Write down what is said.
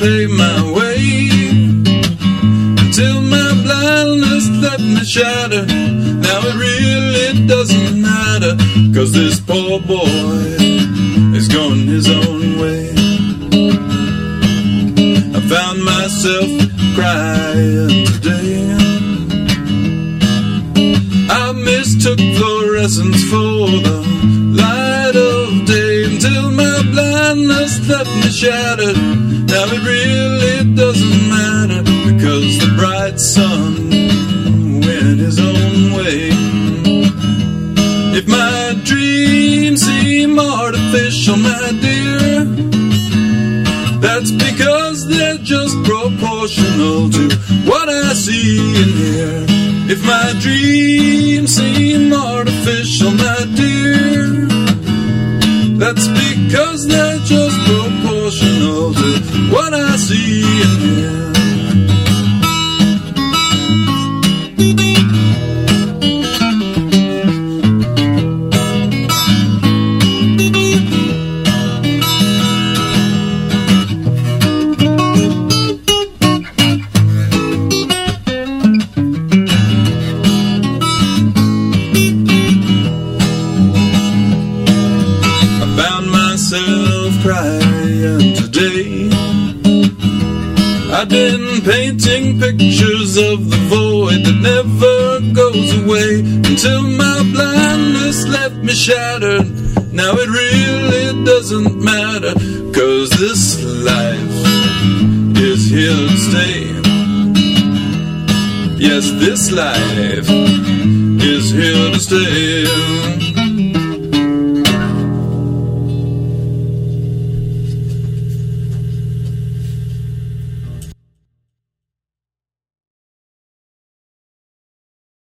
pay my way until my blindness left me shattered. Now it really doesn't matter, cause this poor boy is going his own way. I found myself crying today. I mistook fluorescence for the shattered. Now it really doesn't matter because the bright sun went his own way. If my dreams seem artificial, my dear, that's because they're just proportional to what I see and hear. If my dreams seem artificial, my dear, that's because they're what I see and hear. I found myself crying today. I've been painting pictures of the void that never goes away until my blindness left me shattered. Now it really doesn't matter, cause this life is here to stay. Yes, this life is here to stay.